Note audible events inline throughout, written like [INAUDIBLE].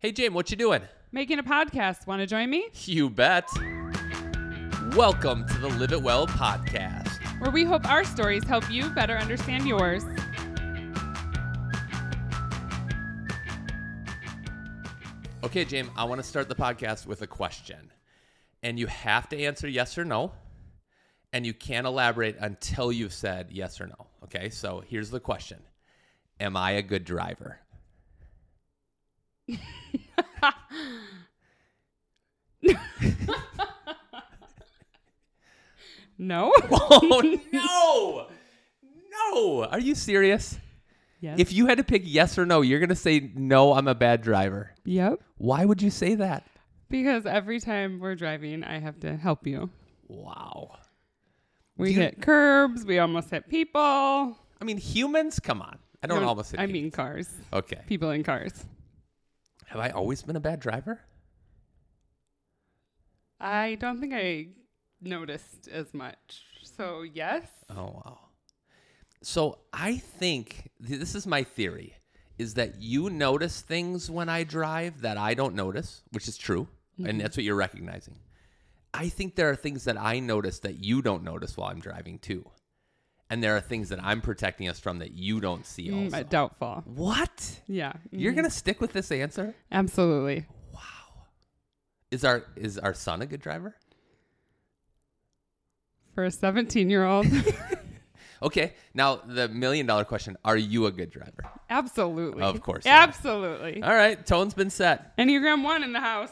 Hey, James, what you doing? Making a podcast. Want to join me? You bet. Welcome to the Live It Well podcast. Where we hope our stories help you better understand yours. Okay, James, I want to start the podcast with a question. And you have to answer yes or no. And you can't elaborate until you've said yes or no. Okay, so here's the question Am I a good driver? No? [LAUGHS] Oh, no! No! Are you serious? yes. If you had to pick yes or no, you're going to say, no, I'm a bad driver. yep. Why would you say that? Because every time we're driving, I have to help you. Wow. We you- hit curbs. We almost hit people. I mean, humans? Come on. I don't No, almost hit I mean cars. Okay. People in cars. Have I always been a bad driver? I don't think I noticed as much. So, yes. Oh, wow. So I think th- this is my theory is that you notice things when I drive that I don't notice, which is true. And mm-hmm. that's what you're recognizing. I think there are things that I notice that you don't notice while I'm driving too. And there are things that I'm protecting us from that you don't see Mm, also. doubtful. What? Yeah. You're mhm. going to stick with this answer? Absolutely. Wow. Is our is our son a good driver? For a 17 year old. [LAUGHS] Okay. Now the million dollar question: Are you a good driver? Absolutely. Of course. Absolutely. All right. Tone's been set. Enneagram 1 in the house.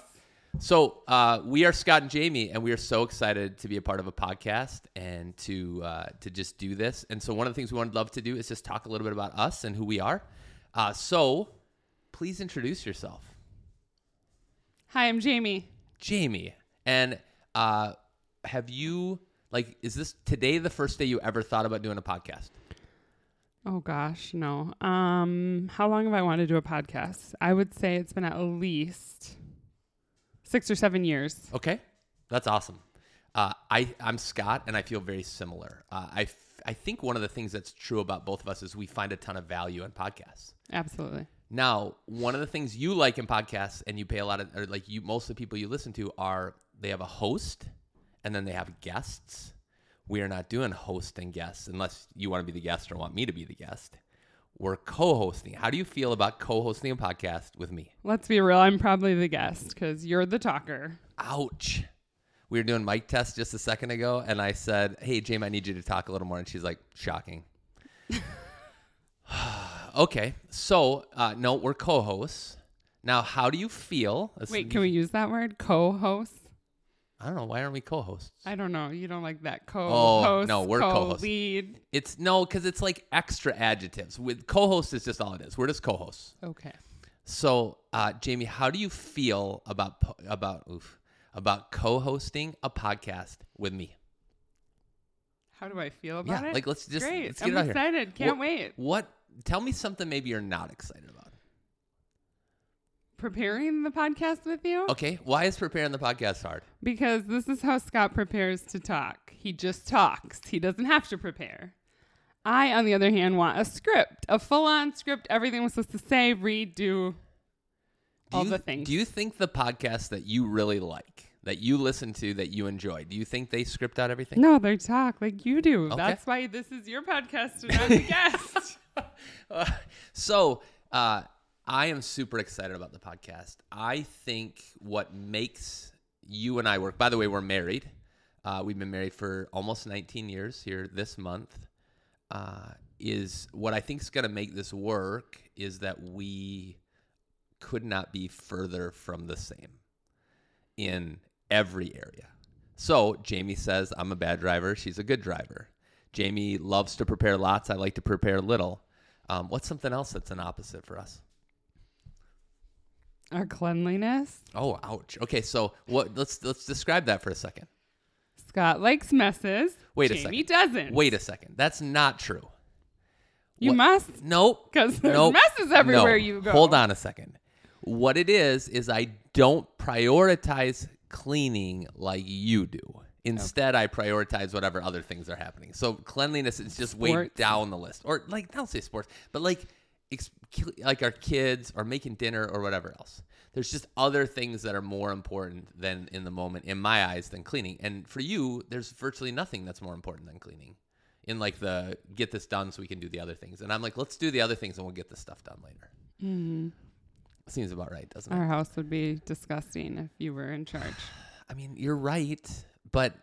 So uh, we are Scott and Jamie, and we are so excited to be a part of a podcast and to uh, to just do this. And so one of the things we would love to do is just talk a little bit about us and who we are. Uh, so please introduce yourself, Hi, I'm Jamie. Jamie. And uh, have you like is this today the first day you ever thought about doing a podcast? Oh gosh, no. Um, how long have I wanted to do a podcast? I would say it's been at least six or seven years. Okay, that's awesome. Uh, I I'm Scott, and I feel very similar. Uh, I f- I think one of the things that's true about both of us is we find a ton of value in podcasts. Absolutely. Now, one of the things you like in podcasts, and you pay a lot of, or like you, most of the people you listen to are they have a host, and then they have guests. We are not doing host and guests unless you want to be the guest or want me to be the guest. We're co-hosting. How do you feel about co-hosting a podcast with me? Let's be real. I'm probably the guest because you're the talker. Ouch. We were doing mic tests just a second ago, and I said, Hey, James, I need you to talk a little more. And she's like, Shocking. [LAUGHS] okay. So, uh, no, we're co hosts. Now, how do you feel? Let's- Wait, can we use that word? Co-host? I don't know. Why aren't we co hosts? I don't know. You don't like that Oh, co-host? Oh no, we're co-hosts. co-lead. It's no, because it's like extra adjectives. With co host is just all it is. We're just co hosts. Okay. So, uh, Jamie, how do you feel about po- about oof, about co-hosting a podcast with me? How do I feel about Yeah, it? like let's just Great. let's get I'm it out here. excited. Can't What- wait. What? Tell me something maybe you're not excited about. Preparing the podcast with you? Okay, why is preparing the podcast hard? Because this is how Scott prepares to talk. He just talks. He doesn't have to prepare. I, on the other hand, want a script, a full on script, everything we're supposed to say, read, do, Do all you, the things. Do you think the podcasts that you really like, that you listen to, that you enjoy, do you think they script out everything? no, they talk like you do. Okay. That's why this is your podcast and I'm the [LAUGHS] guest. [LAUGHS] Uh, so uh, I am super excited about the podcast. I think what makes you and I work. By the way, we're married. Uh, we've been married for almost 19 years here this month. Uh, is what I think is going to make this work is that we could not be further from the same in every area. So Jamie says I'm a bad driver. She's a good driver. Jamie loves to prepare lots. I like to prepare little. Um, what's something else that's an opposite for us? Our cleanliness. Oh, ouch. Okay, so what? Let's let's describe that for a second. Scott likes messes. Wait a second. He doesn't. Wait a second. That's not true. You what- must, Nope. because there's Nope. messes everywhere No. you go. Hold on a second. What it is is I don't prioritize cleaning like you do. Instead, I prioritize whatever other things are happening. So cleanliness is just way down the list, or like don't say sports, but like like our kids or making dinner or whatever else. there's just other things that are more important than in the moment in my eyes than cleaning. And for you, there's virtually nothing that's more important than cleaning. In like the get this done so we can do the other things. And I'm like, let's do the other things and we'll get this stuff done later. Mm-hmm. Seems about right, doesn't it? Our house would be disgusting if you were in charge. [SIGHS] I mean, you're right, but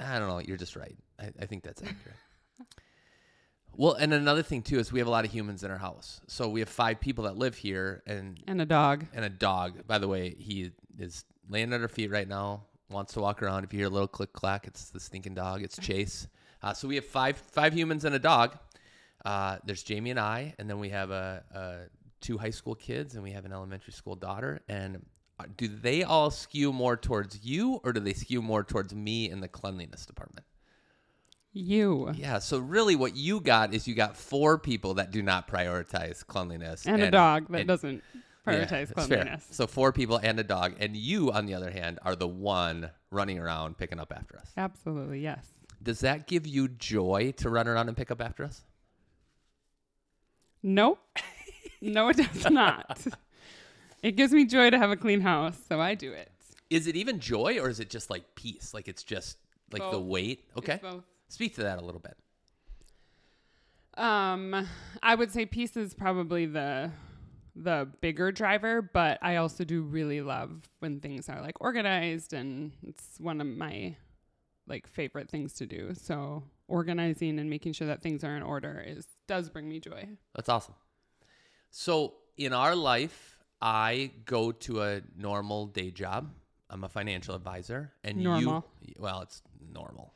I don't know. You're just right. I, I think that's accurate. [LAUGHS] well, and another thing too is we have a lot of humans in our house. So we have five people that live here, and And a dog. and a dog. By the way, he is laying at our feet right now. Wants to walk around. If you hear a little click clack, it's the stinking dog. It's Chase. Uh, so we have five five humans and a dog. Uh, there's Jamie and I, and then we have a, a two high school kids, and we have an elementary school daughter. And uh, do they all skew more towards you, or do they skew more towards me in the cleanliness department? You. Yeah. So really, what you got is you got four people that do not prioritize cleanliness, And, a dog that and- doesn't prioritize fair. cleanliness. So four people and a dog, and you, on the other hand, are the one running around picking up after us. Absolutely, yes. Does that give you joy to run around and pick up after us? Nope. [LAUGHS] no, it does not. it gives me joy to have a clean house, so I do it. Is it even joy, or is it just like peace? Like it's just like the weight? Okay, It's both. Speak to that a little bit. Um, I would say peace is probably the the bigger driver, but I also do really love when things are like organized and it's one of my like favorite things to do. So organizing and making sure that things are in order is does bring me joy. That's awesome. So in our life, I go to a normal day job. I'm a financial advisor, and Normal. you. Well, it's normal.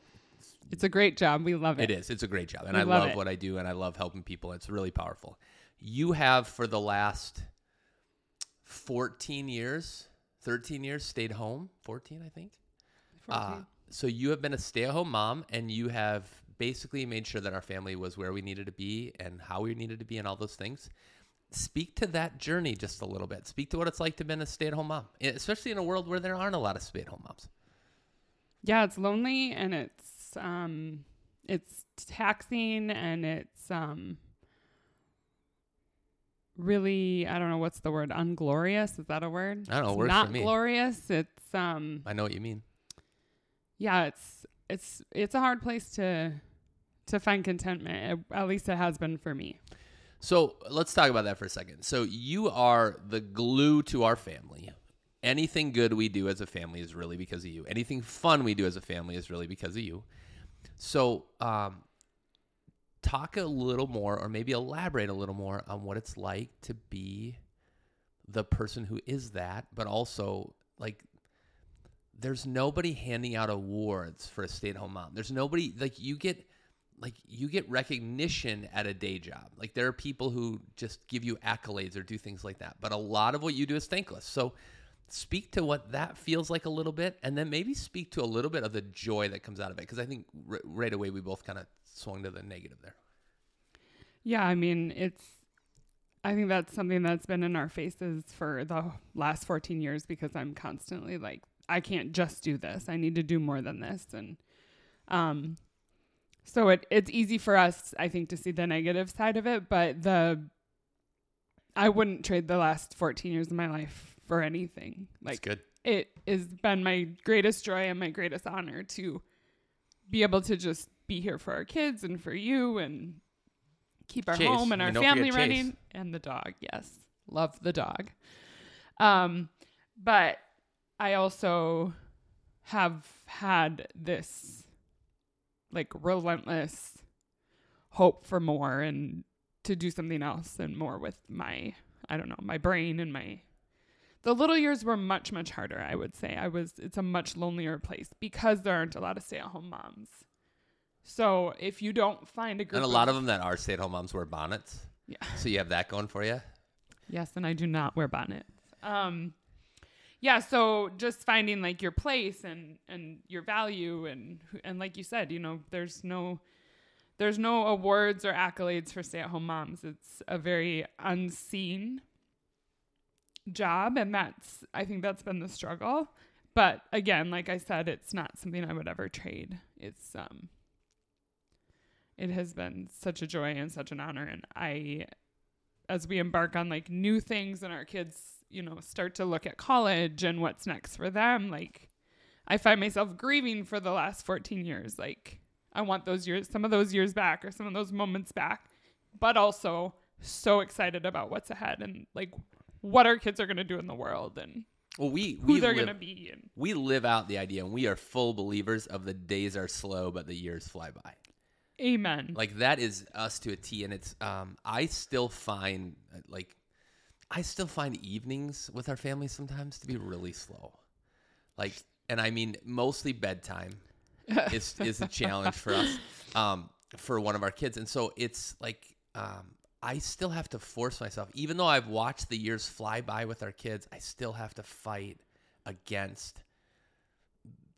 It's a great job. We love it. It is. It's a great job, and We I love love what I do, and I love helping people. It's really powerful. You have for the last fourteen years, thirteen years, stayed home. Fourteen, I think. Uh, so you have been a stay-at-home mom, and you have basically made sure that our family was where we needed to be and how we needed to be, and all those things. Speak to that journey just a little bit. Speak to what it's like to be a stay-at-home mom, especially in a world where there aren't a lot of stay-at-home moms. Yeah, it's lonely and it's um it's taxing and it's um really I don't know what's the word unglorious is that a word? I don't know, It's not for me. glorious. It's um I know what you mean. yeah, it's it's it's a hard place to to find contentment. At least it has been for me. So let's talk about that for a second. So you are the glue to our family. Anything good we do as a family is really because of you. Anything fun we do as a family is really because of you. So um, talk a little more, or maybe elaborate a little more on what it's like to be the person who is that, but also like there's nobody handing out awards for a stay-at-home mom. There's nobody like you get like you get recognition at a day job. Like there are people who just give you accolades or do things like that. But a lot of what you do is thankless. So speak to what that feels like a little bit and then maybe speak to a little bit of the joy that comes out of it because I think r- right away we both kind of swung to the negative there. Yeah, I mean, it's I think that's something that's been in our faces for the last 14 years because I'm constantly like I can't just do this. I need to do more than this and um so it it's easy for us I think to see the negative side of it, but the I wouldn't trade the last 14 years of my life for anything. That's Like good. it has been my greatest joy and my greatest honor to be able to just be here for our kids and for you and keep our Chase. home and our don't family running and the dog. Yes. Love the dog. Um but I also have had this like relentless hope for more and to do something else and more with my I don't know, my brain and my the little years were much much harder, I would say. I was it's a much lonelier place because there aren't a lot of stay-at-home moms. So, if you don't find a group And a lot of them that are stay-at-home moms wear bonnets. Yeah. So you have that going for you. Yes, and I do not wear bonnets. Um, yeah, so just finding like your place and and your value and and like you said, you know, there's no there's no awards or accolades for stay-at-home moms. It's a very unseen job, and that's I think that's been the struggle. But again, like I said, it's not something I would ever trade. It's um, it has been such a joy and such an honor, and I as we embark on like new things and our kids you know, start to look at college and what's next for them, like I find myself grieving for the last 14 years. Like I want those years, some of those years back or some of those moments back, but also so excited about what's ahead and like what our kids are going to do in the world and Well, we who they're going to be and we live out the idea, and we are full believers of the days are slow, but the years fly by. amen. Like that is us to a T, and it's um. I still find uh, like, I still find evenings with our family sometimes to be really slow, like, and I mean mostly bedtime is is a challenge for us, um, for one of our kids, and so it's like um. I still have to force myself, even though I've watched the years fly by with our kids, I still have to fight against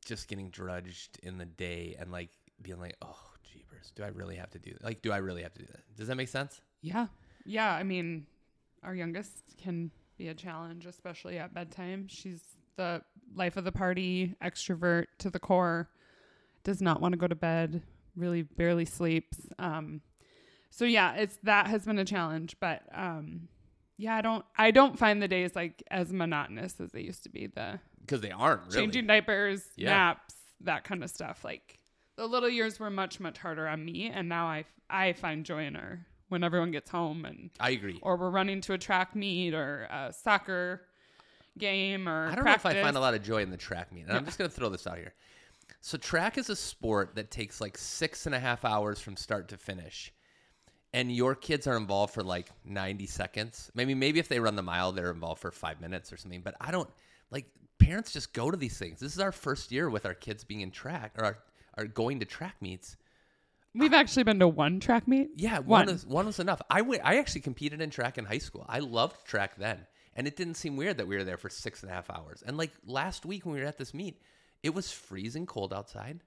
just getting drudged in the day and like being like, oh, jeepers, do I really have to do that? Like, do I really have to do that? Does that make sense? Yeah. Yeah. I mean, our youngest can be a challenge, especially at bedtime. She's the life of the party, extrovert to the core, does not want to go to bed, really barely sleeps. Um, so yeah, it's that has been a challenge, but um, yeah, I don't I don't find the days like as monotonous as they used to be. The Because they aren't really. changing diapers, Yeah. naps, that kind of stuff. Like the little years were much much harder on me, and now I I find joy in her when everyone gets home and I agree. or we're running to a track meet or a soccer game or I don't practice. know if I find a lot of joy in the track meet. And I'm just going to throw this out here. So, track is a sport that takes like six and a half hours from start to finish. And your kids are involved for like 90 seconds. Maybe, maybe if they run the mile, they're involved for five minutes or something. But I don't like parents just go to these things. This is our first year with our kids being in track or are, are going to track meets. We've actually been to one track meet. Yeah, one One. was one was enough. I actually competed in track in high school. I loved track then, and it didn't seem weird that we were there for six and a half hours. And like last week when we were at this meet, it was freezing cold outside.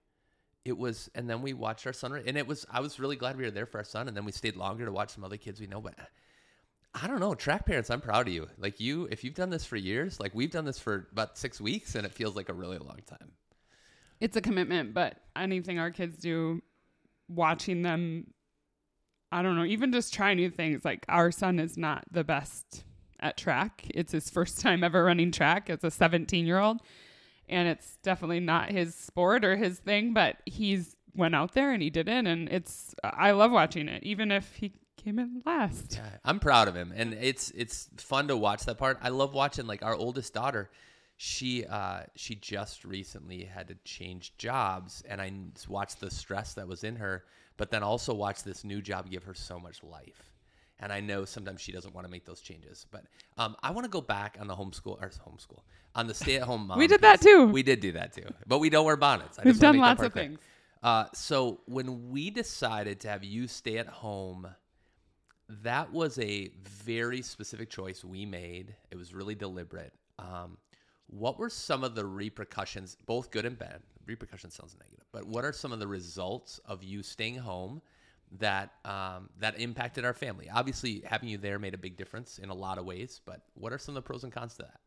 It was, and then we watched our son, and it was. I was really glad we were there for our son, and then we stayed longer to watch some other kids we know. But I don't know, track parents, I'm proud of you. Like you, if you've done this for years, like we've done this for about six weeks, and it feels like a really long time. It's a commitment, but anything our kids do, watching them, I don't know, even just try new things. Like our son is not the best at track. It's his first time ever running track as a 17 year old. And it's definitely not his sport or his thing, but he's went out there and he did it. And it's, I love watching it, even if he came in last. Yeah, I'm proud of him, and it's it's fun to watch that part. I love watching like our oldest daughter. She uh, she just recently had to change jobs, and I watched the stress that was in her, but then also watched this new job give her so much life. And I know sometimes she doesn't want to make those changes, but um, I want to go back on the homeschool or homeschool on the stay-at-home mom. We did that piece. too. We did do that too, but we don't wear bonnets. I We've done lots of things. Uh, so when we decided to have you stay at home, that was a very specific choice we made. It was really deliberate. Um, what were some of the repercussions, both good and bad? Repercussions sounds negative, but what are some of the results of you staying home that um, that impacted our family? Obviously, having you there made a big difference in a lot of ways. But what are some of the pros and cons to that?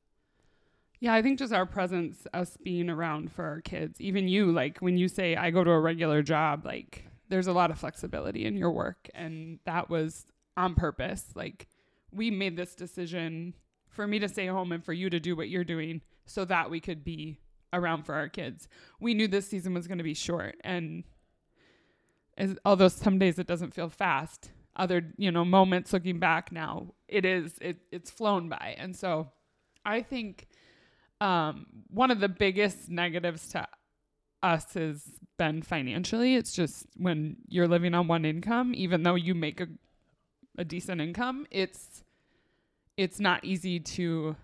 Yeah, I think just our presence, us being around for our kids, even you, like when you say, I go to a regular job, like there's a lot of flexibility in your work. And that was on purpose. Like we made this decision for me to stay home and for you to do what you're doing so that we could be around for our kids. We knew this season was going to be short. And as, although some days it doesn't feel fast, other, you know, moments looking back now, it is, it, it's flown by. And so I think um, one of the biggest negatives to us has been financially. It's just when you're living on one income, even though you make a, a decent income, it's it's not easy to,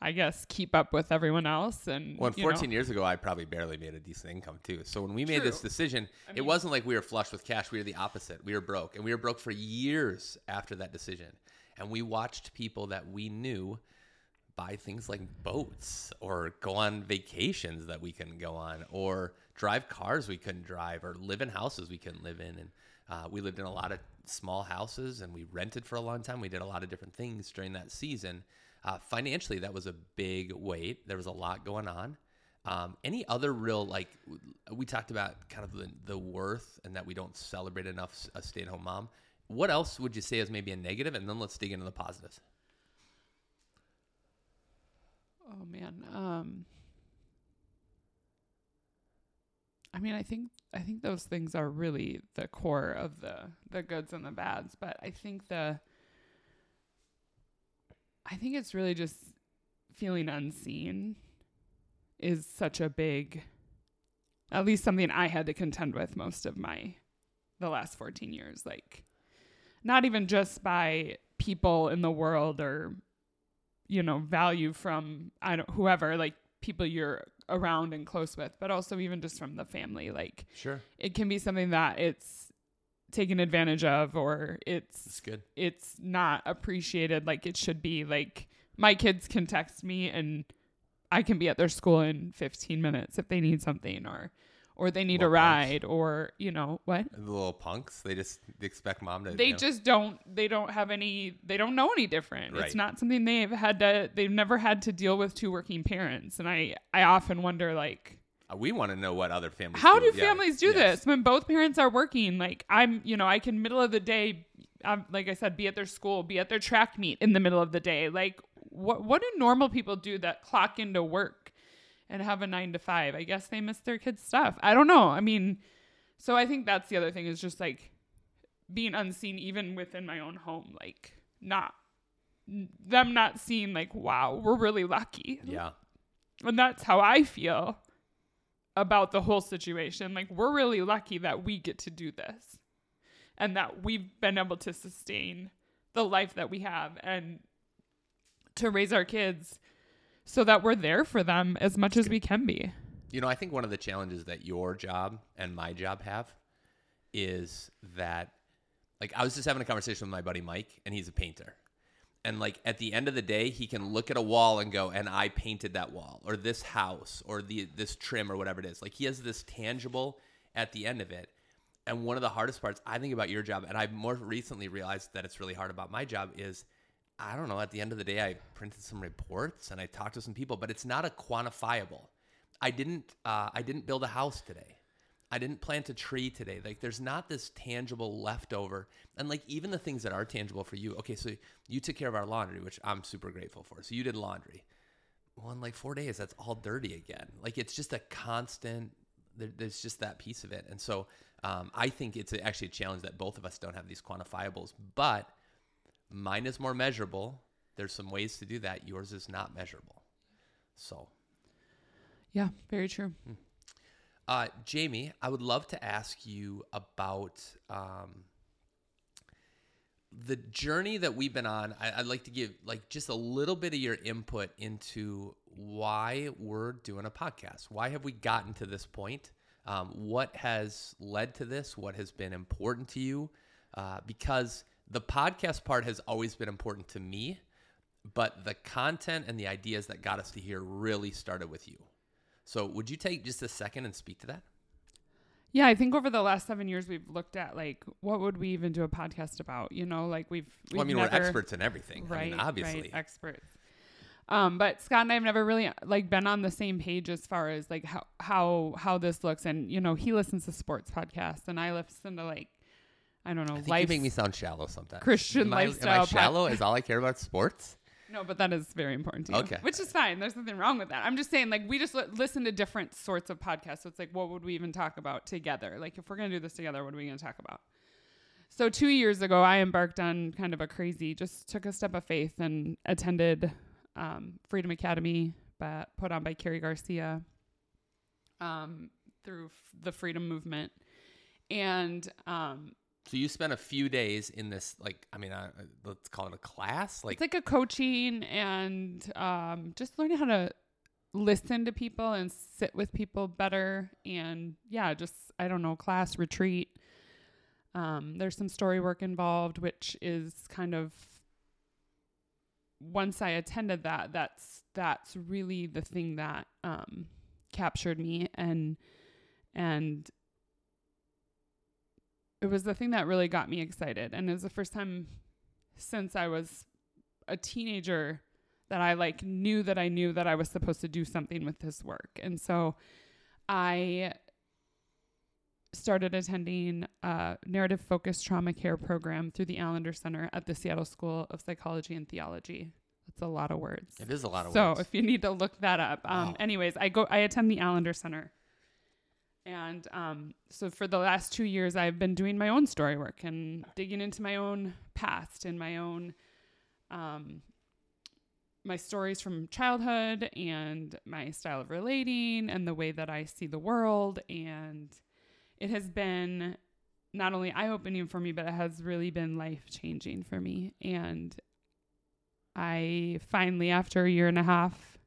I guess, keep up with everyone else. And Well, know, 14 years ago, I probably barely made a decent income too. So when we made this decision, I it wasn't like we were flush with cash. We were the opposite. We were broke, and we were broke for years after that decision. And we watched people that we knew buy things like boats or go on vacations that we couldn't go on or drive cars we couldn't drive or live in houses we couldn't live in. And uh, we lived in a lot of small houses and we rented for a long time. We did a lot of different things during that season. Uh, financially that was a big weight. There was a lot going on. Um, any other real like we talked about kind of the, the worth and that we don't celebrate enough a stay-at-home mom. What else would you say is maybe a negative? And then let's dig into the positives man. Um I mean, I think I think those things are really the core of the the goods and the bads, but I think the I think it's really just feeling unseen is such a big at least something I had to contend with most of my the last 14 years like not even just by people in the world or you know value from I don't whoever like people you're around and close with but also even just from the family like Sure. it can be something that it's taken advantage of or it's It's good. it's not appreciated like it should be like my kids can text me and I can be at their school in 15 minutes if they need something or or they need a Little punks. ride or you know what The little punks, they just expect mom to. they you know- just don't they don't have any they don't know any different Right. it's not something they've had to they've never had to deal with two working parents and i i often wonder like Uh, we want to know what other families. how do Yeah. families do Yes. this when both parents are working like i'm you know i can middle of the day like i said be at their school be at their track meet in the middle of the day like what what do normal people do that clock into work and have a nine to five i guess they miss their kids stuff i don't know i mean so i think that's the other thing is just like being unseen even within my own home like not them not seeing like wow we're really lucky Yeah. and that's how I feel about the whole situation. Like, we're really lucky that we get to do this and that we've been able to sustain the life that we have and to raise our kids so that we're there for them as much as we can be. You know, I think one of the challenges that your job and my job have is that, like, I was just having a conversation with my buddy Mike, and he's a painter. And, like, at the end of the day, he can look at a wall and go, and I painted that wall, or this house, or the this trim, or whatever it is. Like, he has this tangible at the end of it. And one of the hardest parts I think about your job, and I've more recently realized that it's really hard about my job, is I don't know. At the end of the day, I printed some reports and I talked to some people, but it's not a quantifiable. I didn't. Uh, I didn't build a house today. I didn't plant a tree today. Like there's not this tangible leftover. And like even the things that are tangible for you. Okay, so you took care of our laundry, which I'm super grateful for. So you did laundry. Well, in like four days, that's all dirty again. Like it's just a constant. There's just that piece of it. And so um, I think it's actually a challenge that both of us don't have these quantifiables, but mine is more measurable. There's some ways to do that. Yours is not measurable. So Yeah, very true. Uh, Jamie, I would love to ask you about um, the journey that we've been on. I, I'd like to give like just a little bit of your input into why we're doing a podcast. Why have we gotten to this point? Um, what has led to this? What has been important to you? Uh, because the podcast part has always been important to me, but the content and the ideas that got us to here really started with you. So, would you take just a second and speak to that? Yeah, I think over the last seven years we've looked at like what would we even do a podcast about? You know, like we've, we've well, I mean, never, we're experts in everything. right? I mean, obviously. right, experts. Um, but Scott and I have never really like been on the same page as far as like how how how this looks, and you know, he listens to sports podcasts, and I listen to like I don't know, I life. you make me sound shallow sometimes. Christian am I, Am I shallow? Is all I care about sports? No, but that is very important to you. Okay. Which is fine. There's nothing wrong with that. I'm just saying, like, we just li- listen to different sorts of podcasts. So it's like, what would we even talk about together? Like, if we're going to do this together, what are we going to talk about? So two years ago, I embarked on kind of a crazy, just took a step of faith and attended um, Freedom Academy, but put on by Carrie Garcia um, through f- the Freedom Movement. And um, So you spent a few days in this, like, I mean, uh, let's call it a class, like, it's like a coaching and um, just learning how to listen to people and sit with people better and yeah just i don't know class retreat. Um, there's some story work involved which is kind of once i attended that that's that's really the thing that um, captured me and and it was the thing that really got me excited and it was the first time since i was a teenager that I like knew that I knew that I was supposed to do something with this work. And so I started attending a narrative focused trauma care program through the Allender Center at the Seattle School of Psychology and Theology. That's a lot of words. It is a lot of so words. So if you need to look that up. Um, Wow. anyways, I go I attend the Allender Center. And um, so for the last two years I've been doing my own story work and digging into my own past and my own um, my stories from childhood and my style of relating and the way that I see the world and it has been not only eye opening for me, but it has really been life changing for me. And I finally, after a year and a half,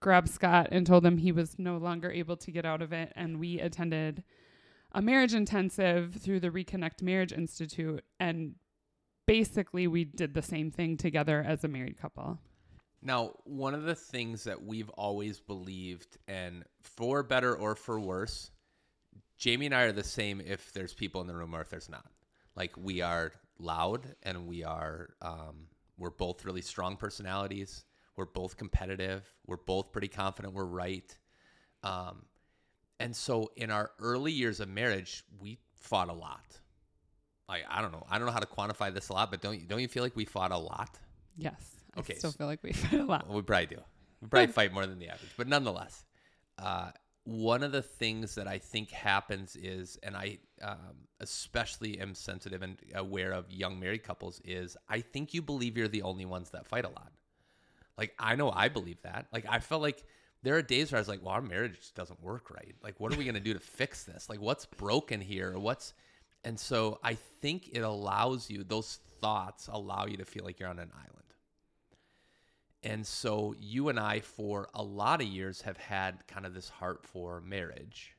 grabbed Scott and told him he was no longer able to get out of it. And we attended a marriage intensive through the Reconnect Marriage Institute. And basically, we did the same thing together as a married couple. Now, one of the things that we've always believed, and for better or for worse, Jamie and I are the same if there's people in the room or if there's not. Like we are loud and we are um, we're both really strong personalities. We're both competitive. We're both pretty confident we're right. Um, and so in our early years of marriage, we fought a lot. Like I don't know, I don't know how to quantify this a lot, but don't you don't you feel like we fought a lot? Yes. Okay, I still so- feel like we [LAUGHS] fought a lot. Well, we probably do. We probably [LAUGHS] fight more than the average, but nonetheless, uh, one of the things that I think happens is, and I um, especially am sensitive and aware of young married couples, is I think you believe you're the only ones that fight a lot. Like I know I believe that. Like I felt like there are days where I was like, "Well, our marriage just doesn't work right. Like, what are we gonna do to fix this? Like, what's broken here? What's?" And so I think it allows you; those thoughts allow you to feel like you're on an island. And so you and I, for a lot of years, have had kind of this heart for marriage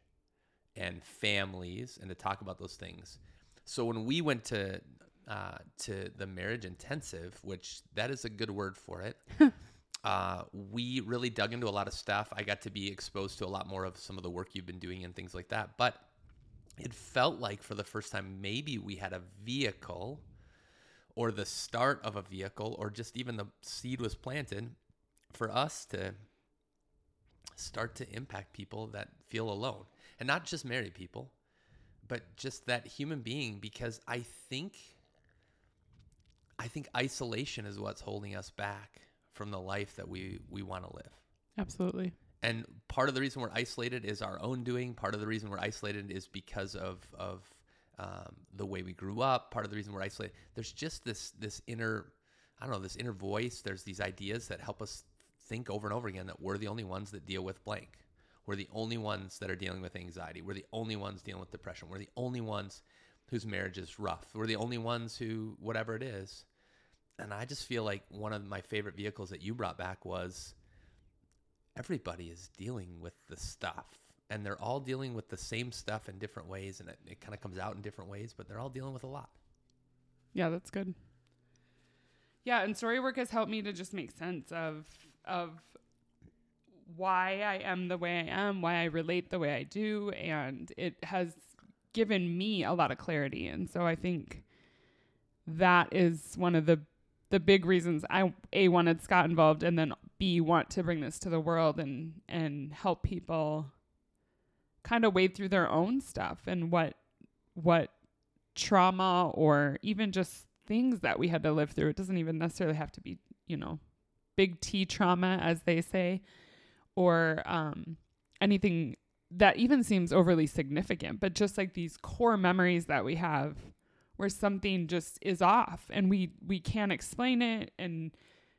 and families and to talk about those things. So when we went to uh, to the marriage intensive, which that is a good word for it, [LAUGHS] uh, we really dug into a lot of stuff. I got to be exposed to a lot more of some of the work you've been doing and things like that. But it felt like for the first time, maybe we had a vehicle or the start of a vehicle or just even the seed was planted for us to start to impact people that feel alone and not just married people but just that human being because i think i think isolation is what's holding us back from the life that we we want to live Absolutely. and part of the reason we're isolated is our own doing. Part of the reason we're isolated is because of of um, the way we grew up. Part of the reason we're isolated. There's just this this inner, I don't know, this inner voice. There's these ideas that help us think over and over again that we're the only ones that deal with blank. We're the only ones that are dealing with anxiety. We're the only ones dealing with depression. We're the only ones whose marriage is rough. We're the only ones who whatever it is. And I just feel like one of my favorite vehicles that you brought back was everybody is dealing with the stuff and they're all dealing with the same stuff in different ways and it, it kind of comes out in different ways but they're all dealing with a lot Yeah, that's good. Yeah, and story work has helped me to just make sense of of why I am the way I am, why I relate the way I do, and it has given me a lot of clarity. And so I think that is one of the the big reasons I a wanted Scott involved, and then b want to bring this to the world and and help people kind of wade through their own stuff and what what trauma or even just things that we had to live through. It doesn't even necessarily have to be, you know, big T trauma, as they say, or um, anything that even seems overly significant, but just like these core memories that we have where something just is off and we we can't explain it and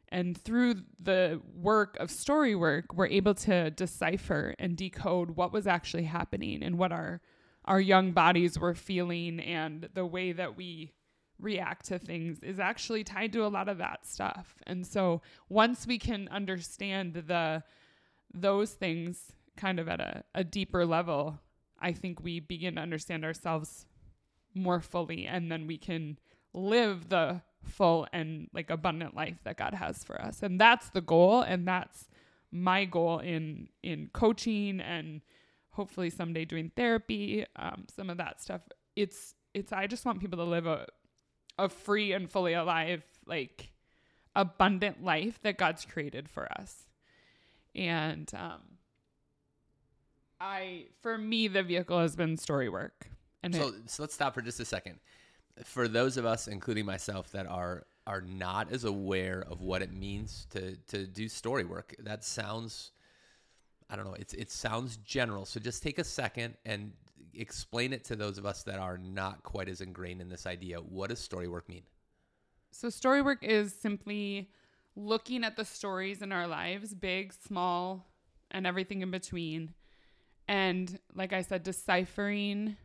and through the work of story work we're able to decipher and decode what was actually happening and what our our young bodies were feeling and the way that we react to things is actually tied to a lot of that stuff. And so once we can understand the those things kind of at a, a deeper level, I think we begin to understand ourselves more fully and then we can live the full and like abundant life that God has for us. And that's the goal and that's my goal in in coaching and hopefully someday doing therapy, um, some of that stuff. It's it's I just want people to live a a free and fully alive, like abundant life that God's created for us. And um I for me the vehicle has been story work. And so, it, so let's stop for just a second for those of us including myself that are are not as aware of what it means to to do story work. That sounds I don't know, it's it sounds general. So just take a second and explain it to those of us that are not quite as ingrained in this idea. What does story work mean? So story work is simply looking at the stories in our lives, big, small, and everything in between. And like I said, deciphering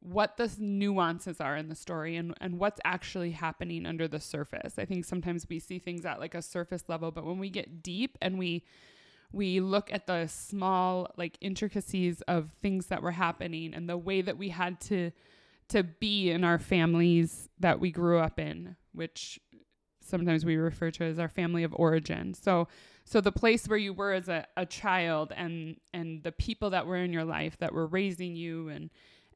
what the nuances are in the story and, and what's actually happening under the surface. I think sometimes we see things at like a surface level, but when we get deep and we we look at the small like intricacies of things that were happening and the way that we had to to be in our families that we grew up in, which sometimes we refer to as our family of origin. So so the place where you were as a, a child and and the people that were in your life that were raising you and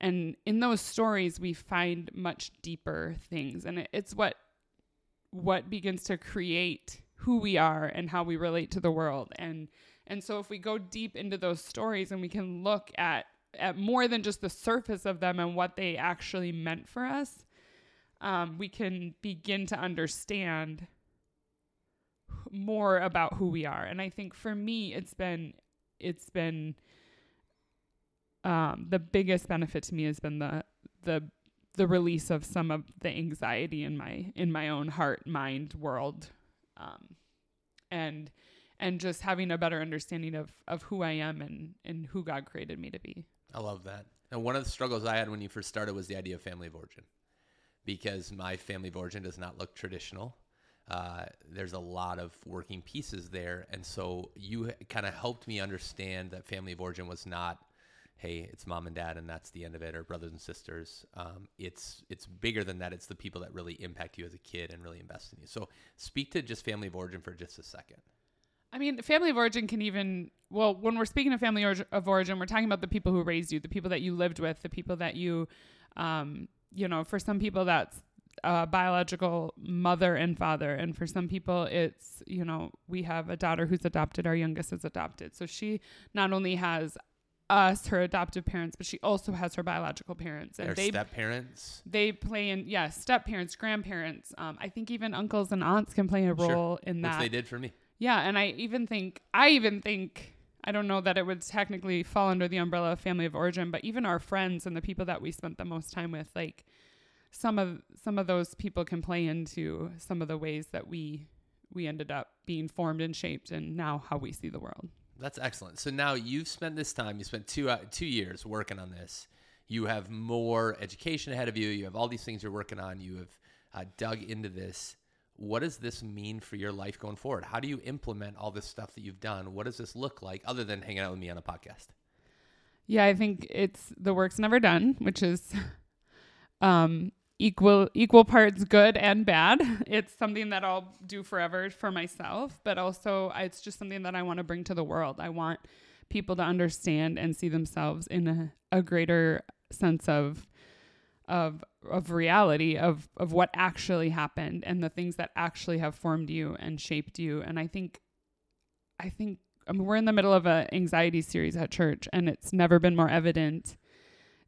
and in those stories we find much deeper things. And it, it's what what begins to create who we are and how we relate to the world. And and so if we go deep into those stories and we can look at at more than just the surface of them and what they actually meant for us um, we can begin to understand more about who we are. And i think for me it's been it's been um, the biggest benefit to me has been the the the release of some of the anxiety in my in my own heart mind world um, and and just having a better understanding of of who I am and and who God created me to be. I love that. And one of the struggles I had when you first started was the idea of family of origin, because my family of origin does not look traditional. Uh, there's a lot of working pieces there, and so you kind of helped me understand that family of origin was not hey, it's mom and dad, and that's the end of it, or brothers and sisters. Um, it's it's bigger than that. It's the people that really impact you as a kid and really invest in you. So speak to just family of origin for just a second. I mean, family of origin can even well, when we're speaking of family of origin, we're talking about the people who raised you, the people that you lived with, the people that you, um, you know, for some people that's biological mother and father, and for some people it's you know we have a daughter who's adopted, our youngest is adopted, so she not only has us, her adoptive parents, but she also has her biological parents and they step parents. They play in yeah, step parents, grandparents. Um, I think even uncles and aunts can play a role sure. in that. Which they did for me. Yeah, and I even think I even think I don't know that it would technically fall under the umbrella of family of origin, but even our friends and the people that we spent the most time with, like some of some of those people can play into some of the ways that we we ended up being formed and shaped and now how we see the world. That's excellent. So now you've spent this time. You spent two uh, two years working on this. You have more education ahead of you. You have all these things you're working on. You have uh, dug into this. What does this mean for your life going forward? How do you implement all this stuff that you've done? What does this look like other than hanging out with me on a podcast? Yeah, I think it's the work's never done, which is [LAUGHS] um, equal equal parts good and bad. [LAUGHS] It's something that I'll do forever for myself, but also it's just something that I want to bring to the world. I want people to understand and see themselves in a, a greater sense of of of reality of of what actually happened and the things that actually have formed you and shaped you. And I think I think I mean, we're in the middle of an anxiety series at church, and it's never been more evident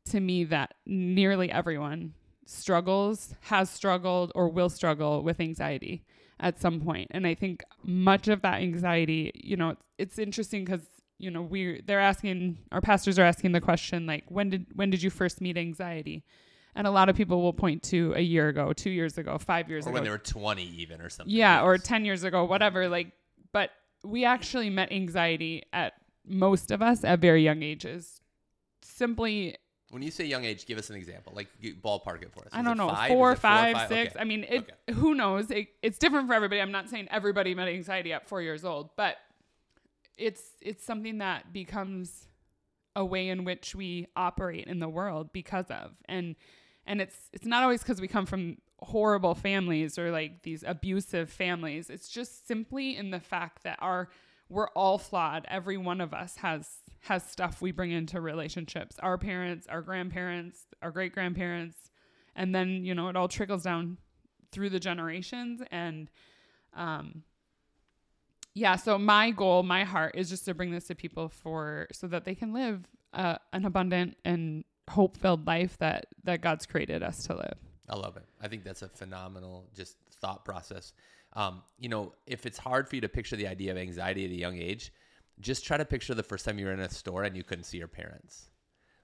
to me that nearly everyone struggles, has struggled, or will struggle with anxiety at some point. And I think much of that anxiety, you know, it's, it's interesting because you know we they're asking our pastors are asking the question like when did when did you first meet anxiety and a lot of people will point to a year ago two years ago five years or ago when they were 20 even or something yeah yes. or 10 years ago whatever like but we actually met anxiety at most of us at very young ages simply when you say young age, give us an example. Like ballpark it for us. I don't know, five? four, five, five, six. Okay. I mean, it. Okay. Who knows? It, it's different for everybody. I'm not saying everybody met anxiety at four years old, but it's it's something that becomes a way in which we operate in the world because of and and it's it's not always because we come from horrible families or like these abusive families. It's just simply in the fact that our we're all flawed. Every one of us has has stuff we bring into relationships. Our parents, our grandparents, our great grandparents, and then you know it all trickles down through the generations. And um, yeah, so my goal, my heart is just to bring this to people for so that they can live uh, an abundant and hope filled life that that God's created us to live. I love it. I think that's a phenomenal just thought process. Um, you know, if it's hard for you to picture the idea of anxiety at a young age, just try to picture the first time you were in a store and you couldn't see your parents.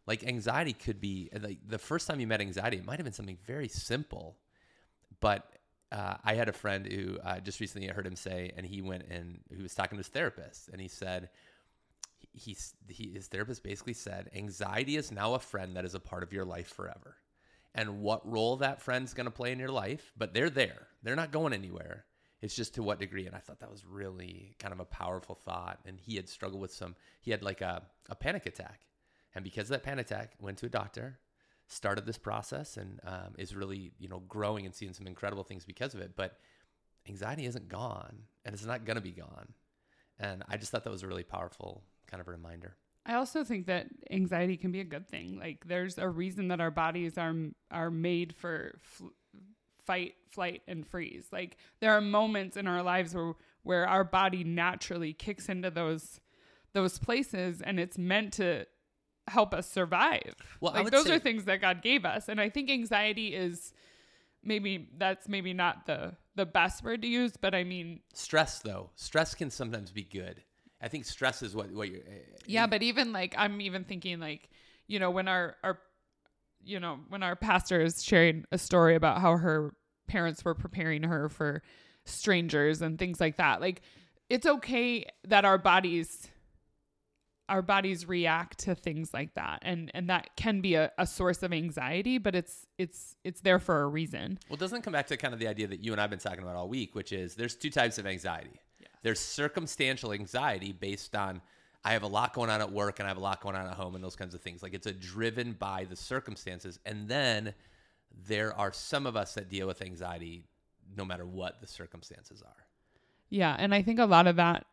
Like anxiety could be like the first time you met anxiety, it might have been something very simple, but uh, I had a friend who uh, just recently I heard him say, and he went and he was talking to his therapist, and he said, he, he his therapist basically said, anxiety is now a friend that is a part of your life forever, and what role that friend's going to play in your life, but they're there, they're not going anywhere. It's just to what degree, and I thought that was really kind of a powerful thought. And he had struggled with some, he had like a, a panic attack, and because of that panic attack, went to a doctor, started this process and um, is really you know growing and seeing some incredible things because of it. But anxiety isn't gone and it's not going to be gone. And i just thought that was a really powerful kind of a reminder. I also think that anxiety can be a good thing. Like there's a reason that our bodies are are made for fl- fight, flight, and freeze. Like there are moments in our lives where where our body naturally kicks into those those places, and it's meant to help us survive. Well, like those say- are things that God gave us, and I think anxiety is maybe that's maybe not the the best word to use, but I mean stress though stress can sometimes be good i think stress is what what you're eh, Yeah, but even like I'm even thinking like, you know, when our our you know, when our pastor is sharing a story about how her parents were preparing her for strangers and things like that. Like it's okay that our bodies our bodies react to things like that and and that can be a, a source of anxiety but it's it's it's there for a reason Well, doesn't come back to kind of the idea that you and I've been talking about all week, which is there's two types of anxiety. There's circumstantial anxiety based on I have a lot going on at work and I have a lot going on at home and those kinds of things. Like it's a driven by the circumstances. And then there are some of us that deal with anxiety no matter what the circumstances are. Yeah, and I think a lot of that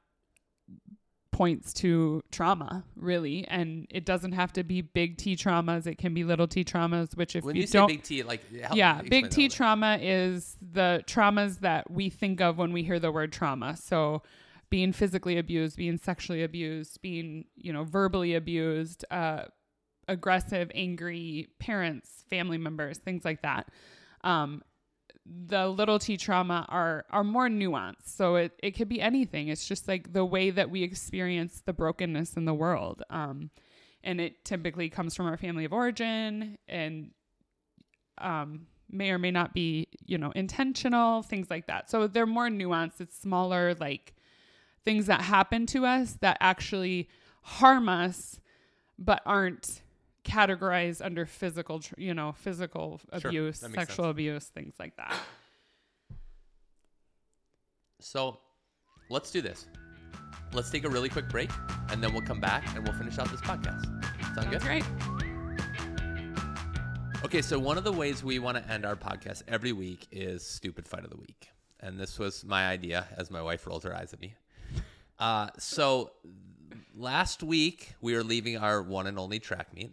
points to trauma, really, and it doesn't have to be big T traumas. It can be little T traumas, which if When you, you, say don't, big T, like yeah, big T a little bit. trauma is the traumas that we think of when we hear the word trauma. So, being physically abused, being sexually abused, being you know verbally abused, uh, aggressive, angry parents, family members, things like that. Um, the little t trauma are are more nuanced. So it, it could be anything. It's just like the way that we experience the brokenness in the world. Um, and it typically comes from our family of origin and um, may or may not be, you know, intentional, things like that. So they're more nuanced. It's smaller, like things that happen to us that actually harm us, but aren't categorized under physical, you know, physical Sure, abuse, sexual sense. abuse, things like that. So let's do this. Let's take a really quick break and then we'll come back and we'll finish out this podcast. Sound good? Great. Okay, so one of the ways we want to end our podcast every week is stupid fight of the week. And this was my idea as my wife rolls her eyes at me. Uh, so last week we were leaving our one and only track meet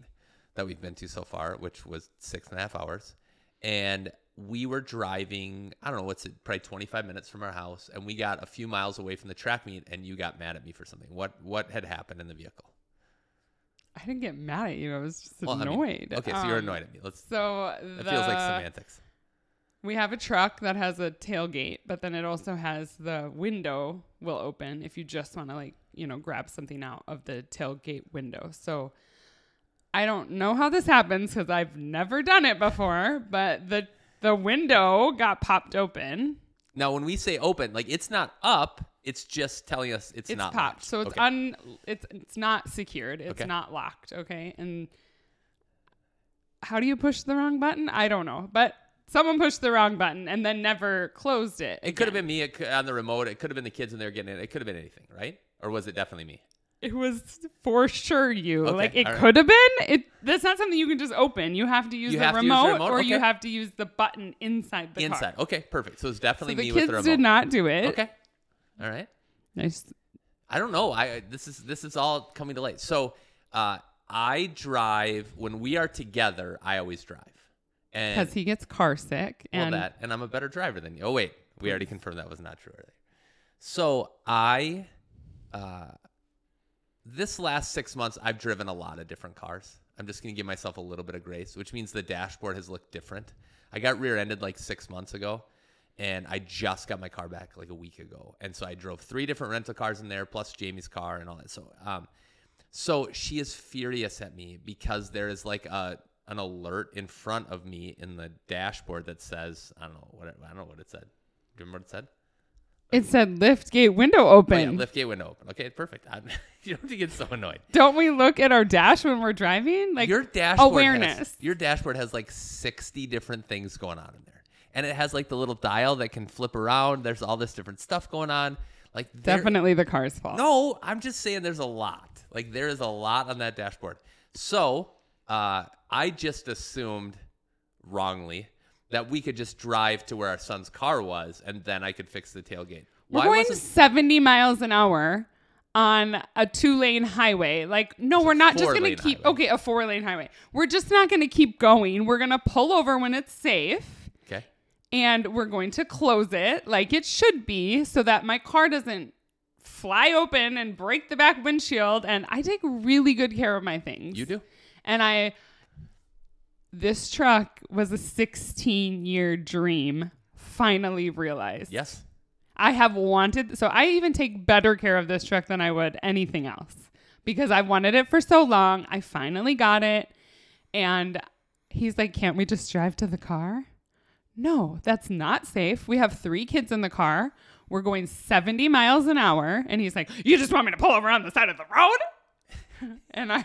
that we've been to so far, which was six and a half hours. And we were driving, I don't know, what's it, probably 25 minutes from our house. And we got a few miles away from the track meet and you got mad at me for something. What, what had happened in the vehicle? I didn't get mad at you. I was just Well, I mean, annoyed. okay, so you're Um, annoyed at me. Let's, So the, feels like semantics. we have a truck that has a tailgate, but then it also has the window will open if you just want to like, you know, grab something out of the tailgate window. So I don't know how this happens because I've never done it before, but the the window got popped open. Now, when we say open, like it's not up, it's just telling us it's, It's not popped. locked. So it's Okay. un it's it's not secured. It's Okay. not locked, okay? And how do you push the wrong button? I don't know. But someone pushed the wrong button and then never closed it. It could have been me on the remote. It could have been the kids when they were getting it. It could have been anything, right? Or was it definitely me? It was for sure you. Okay, like it right. could have been. It that's not something you can just open. You have to use, the, have to use the remote, remote? or you have to use the button inside the Inside. car. Okay, perfect. So it's definitely the me with the remote. did not do it. Okay. All right. Nice. I don't know. I this is this is all coming to light. So uh, I drive when we are together. I always drive, Because he gets car sick well, and that and I'm a better driver than you. Oh wait, we already confirmed that was not true earlier. So I, uh, this last six months, I've driven a lot of different cars. I'm just gonna give myself a little bit of grace, which means the dashboard has looked different. I got rear-ended like six months ago, and I just got my car back like a week ago, and so I drove three different rental cars in there, plus Jamie's car and all that. So, um, so she is furious at me because there is like a an alert in front of me in the dashboard that says I don't know what it, I don't know what it said. Do you remember what it said? It said lift gate window Oh, open. yeah, lift gate window open. Okay, perfect. I'm, [LAUGHS] you don't have to get so annoyed. Don't we look at our dash when we're driving? Like your dashboard awareness. Has, your dashboard has like 60 different things going on in there. And it has like the little dial that can flip around. There's all this different stuff going on. Like there- definitely the car's fault. No, I'm just saying there's a lot. Like there is a lot on that dashboard. So, uh, I just assumed wrongly that we could just drive to where our son's car was and then I could fix the tailgate. We're Why going wasn't 70 miles an hour on a two lane highway. Like, no, we're not just going to four-lane keep, highway. okay, a four lane highway. We're just not going to keep going. We're going to pull over when it's safe Okay. and we're going to close it like it should be so that my car doesn't fly open and break the back windshield. And I take really good care of my things. You do? And I, this truck was a 16 year dream finally realized. Yes. I have wanted, so I even take better care of this truck than I would anything else because I've wanted it for so long. I finally got it. And he's like, Can't we just drive to the car? No, that's not safe. We have three kids in the car. We're going 70 miles an hour. And he's like, You just want me to pull over on the side of the road? [LAUGHS] and I,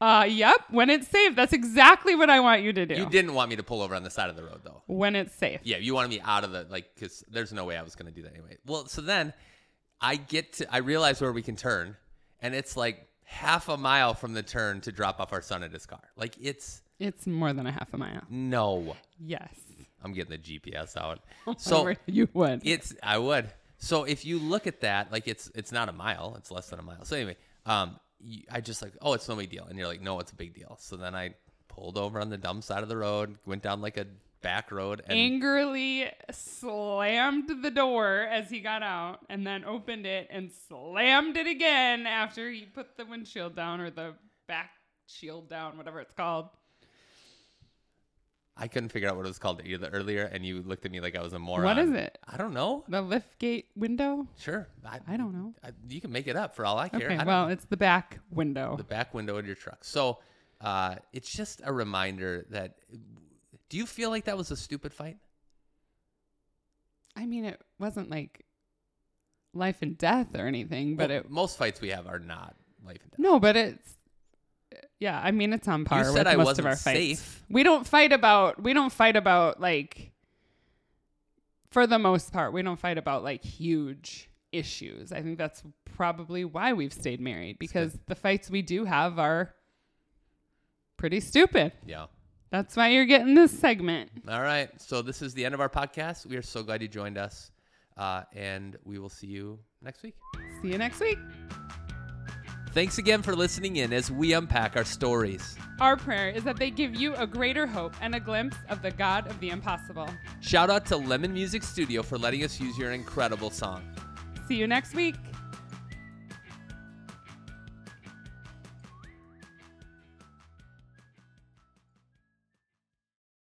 uh, yep, when it's safe. That's exactly what I want you to do. You didn't want me to pull over on the side of the road though. When it's safe. Yeah, you wanted me out of the like because there's no way I was going to do that anyway. Well, so then I get to I realize where we can turn, and it's like half a mile from the turn to drop off our son at his car. Like it's It's more than a half a mile. no. Yes. I'm getting the GPS out. [LAUGHS] So you would. it's I would. So if you look at that, like it's it's not a mile, it's less than a mile. So anyway, um, I just like, oh, it's no big deal, and you're like, no, it's a big deal. So then I pulled over on the dumb side of the road, went down like a back road, and angrily slammed the door as he got out and then opened it and slammed it again after he put the windshield down or the back shield down, whatever it's called. I couldn't figure out what it was called either earlier, and you looked at me like I was a moron. What is it? I don't know. The lift gate window? Sure, I, I don't know. I, you can make it up for all I care. Okay, I well, it's the back window. the back window of your truck. So uh, it's just a reminder that. Do you feel like that was a stupid fight? I mean, it wasn't like life and death or anything, but Well, it most fights we have are not life and death. no, but it's yeah. I mean, it's on par said with I most wasn't of our fights. safe. We don't fight about. We don't fight about like. For the most part, we don't fight about like huge issues. I think that's probably why we've stayed married because the fights we do have are pretty stupid. Yeah. That's why you're getting this segment. All right. So this is the end of our podcast. We are so glad you joined us, uh, and we will see you next week. See you next week. Thanks again for listening in as we unpack our stories. Our prayer is that they give you a greater hope and a glimpse of the God of the impossible. Shout out to Lemon Music Studio for letting us use your incredible song. See you next week.